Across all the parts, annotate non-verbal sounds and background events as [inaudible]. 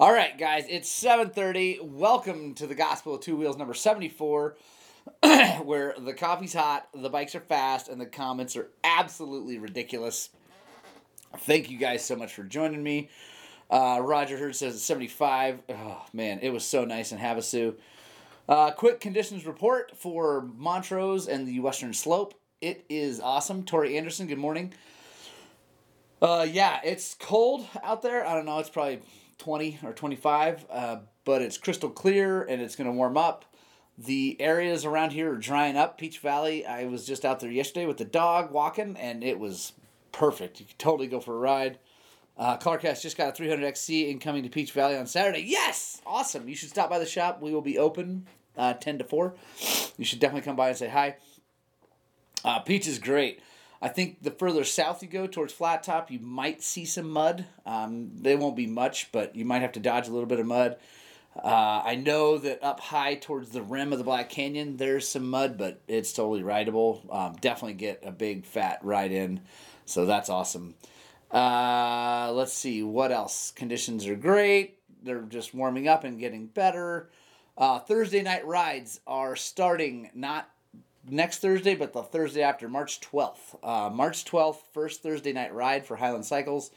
All right, guys, it's 7:30. Welcome to the Gospel of Two Wheels number 74, [clears throat] where the coffee's hot, the bikes are fast, and the comments are absolutely ridiculous. Thank you guys so much for joining me. Uh, Roger Hurd says it's 75. Oh, man, it was so nice in Havasu. Uh, quick conditions report for Montrose and the Western Slope. It is awesome. Tori Anderson, good morning. Uh, yeah, it's cold out there. I don't know. It's probably 20 or 25, uh, but it's crystal clear and it's going to warm up. The areas around here are drying up. Peach Valley, I was just out there yesterday with the dog walking, and it was perfect. You could totally go for a ride. Uh, Clarkcast just got a 300XC incoming to Peach Valley on Saturday. Yes! Awesome. You should stop by the shop. We will be open uh, 10 to 4. You should definitely come by and say hi. Uh, Peach is great. I think the further south you go towards Flat Top, you might see some mud. Um, they won't be much, but you might have to dodge a little bit of mud. Uh, I know that up high towards the rim of the Black Canyon, there's some mud, but it's totally rideable. Um, definitely get a big fat ride in, so that's awesome. Uh, let's see what else. Conditions are great. They're just warming up and getting better. Uh, Thursday night rides are starting not next Thursday, but the Thursday after, March 12th. Uh, March 12th, first Thursday night ride for Highland Cycles.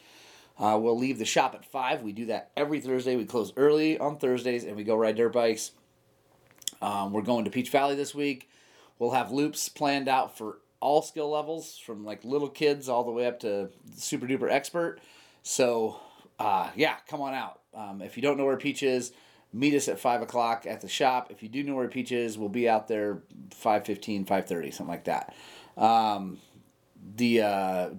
Uh, we'll leave the shop at 5. We do that every Thursday. We close early on Thursdays and we go ride dirt bikes. Um, we're going to Peach Valley this week. We'll have loops planned out for all skill levels, from like little kids all the way up to super duper expert. So, uh, yeah, come on out. Um, if you don't know where Peach is, meet us at 5 o'clock at the shop. If you do know where peach is we'll be out there 5.15 5.30 something like that. Um, the uh,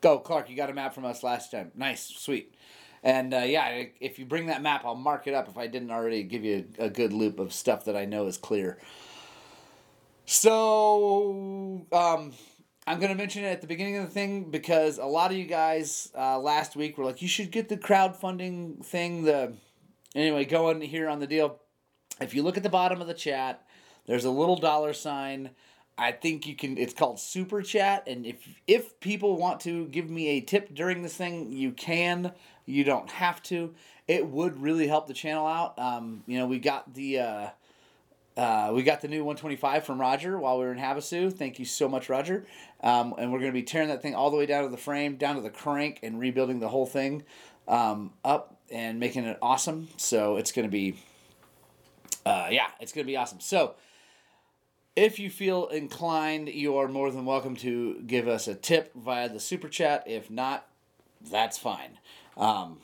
go clark you got a map from us last time. Nice sweet. And uh, yeah if you bring that map i'll mark it up. If i didn't already give you a, a good loop of stuff that i know is clear. So um, i'm going to mention it at the beginning of the thing because a lot of you guys uh, last week were like you should get the crowdfunding thing the Anyway, going here on the deal. If you look at the bottom of the chat, there's a little dollar sign. I think you can. It's called Super Chat, and if if people want to give me a tip during this thing, you can. You don't have to. It would really help the channel out. Um, you know, we got the uh, uh, we got the new 125 from Roger while we were in Havasu. Thank you so much, Roger. Um, and we're going to be tearing that thing all the way down to the frame, down to the crank, and rebuilding the whole thing um, up and making it awesome. So it's going to be, uh, yeah, it's going to be awesome. So if you feel inclined, you are more than welcome to give us a tip via the super chat. If not, that's fine. Um,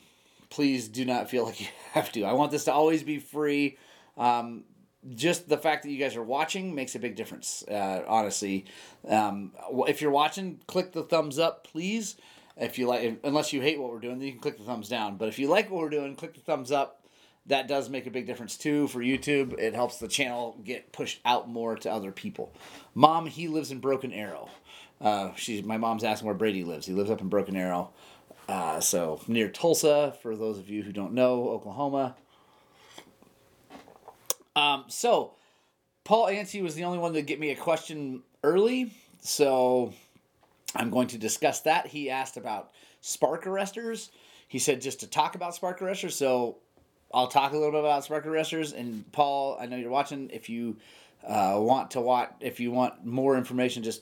please do not feel like [laughs] you have to. I want this to always be free. Um, just the fact that you guys are watching makes a big difference, uh, honestly. Um, if you're watching, click the thumbs up, please. If you like, unless you hate what we're doing, then you can click the thumbs down. But if you like what we're doing, click the thumbs up. That does make a big difference too for YouTube. It helps the channel get pushed out more to other people. Mom, he lives in Broken Arrow. Uh, she's my mom's asking where Brady lives. He lives up in Broken Arrow, uh, so near Tulsa. For those of you who don't know, Oklahoma. Um, so Paul Anstey was the only one to get me a question early, so I'm going to discuss that. He asked about spark arresters. He said just to talk about spark arresters. So I'll talk a little bit about spark arresters. And Paul, I know you're watching. If you uh, want to watch, if you want more information, just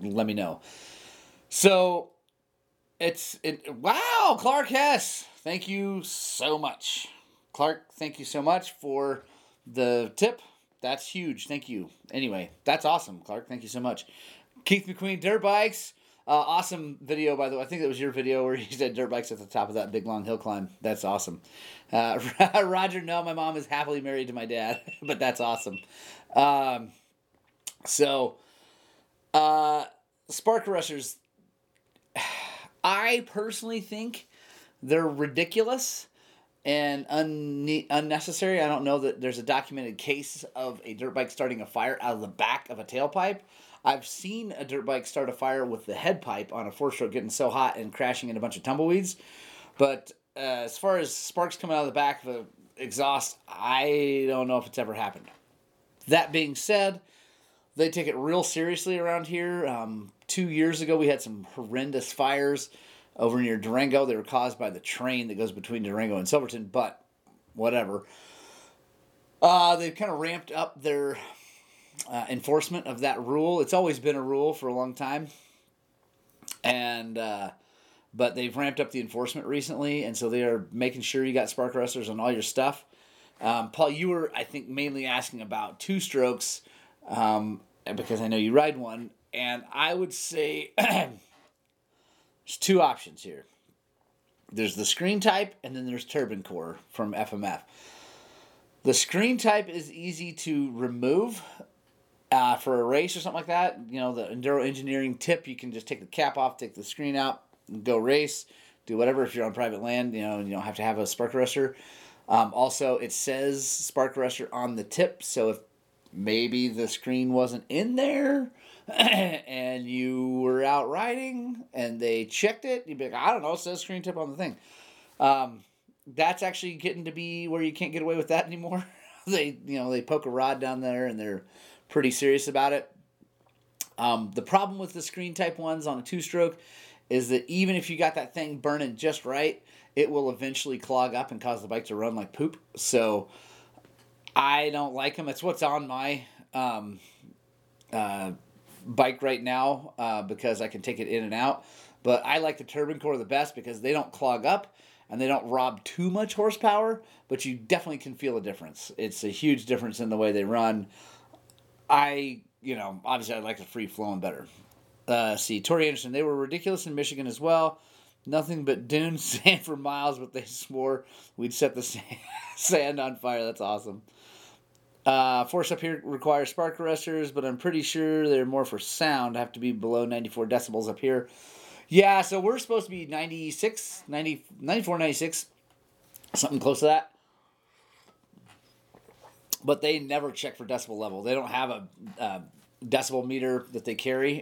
let me know. So it's it. Wow, Clark Hess, thank you so much, Clark. Thank you so much for the tip. That's huge. Thank you. Anyway, that's awesome, Clark. Thank you so much. Keith McQueen, Dirt Bikes. Uh, awesome video, by the way. I think that was your video where [laughs] you said dirt bikes at the top of that big long hill climb. That's awesome. Uh, [laughs] Roger, no, my mom is happily married to my dad, [laughs] but that's awesome. Um, so, uh, spark arresters, [sighs] I personally think they're ridiculous and un- unnecessary. I don't know that there's a documented case of a dirt bike starting a fire out of the back of a tailpipe. I've seen a dirt bike start a fire with the head pipe on a four stroke getting so hot and crashing in a bunch of tumbleweeds. But uh, as far as sparks coming out of the back of the exhaust, I don't know if it's ever happened. That being said, they take it real seriously around here. Um, two years ago, we had some horrendous fires over near Durango. They were caused by the train that goes between Durango and Silverton, but whatever. Uh, they've kind of ramped up their uh, enforcement of that rule. It's always been a rule for a long time, and uh, but they've ramped up the enforcement recently, and so they are making sure you got spark arresters on all your stuff. Um, Paul, you were I think mainly asking about two strokes um, because I know you ride one, and I would say [clears throat] there's two options here. There's the screen type, and then there's turbine core from FMF. The screen type is easy to remove uh, for a race or something like that. You know, the enduro engineering tip, you can just take the cap off, take the screen out, and go race, do whatever. If you're on private land, you know, you don't have to have a spark arrestor. Um, also, it says spark arrestor on the tip, so if maybe the screen wasn't in there [clears throat] and you were out riding and they checked it, you'd be like, I don't know, it says screen tip on the thing. Um, that's actually getting to be where you can't get away with that anymore. [laughs] they, you know, they poke a rod down there and they're pretty serious about it. Um, the problem with the screen type ones on a two stroke is that even if you got that thing burning just right, it will eventually clog up and cause the bike to run like poop. So I don't like them. It's what's on my um, uh, bike right now uh, because I can take it in and out. But I like the turbine core the best because they don't clog up and they don't rob too much horsepower, but you definitely can feel a difference. It's a huge difference in the way they run. I, you know, obviously I like the free flowing better. Uh, see, Tori Anderson, they were ridiculous in Michigan as well. Nothing but dune [laughs] sand for miles, but they swore we'd set the [laughs] sand on fire. That's awesome. Uh, force up here requires spark arresters, but I'm pretty sure they're more for sound. Have to be below 94 decibels up here. Yeah, so we're supposed to be 96, 90, 94, 96, something close to that. But they never check for decibel level. They don't have a, a decibel meter that they carry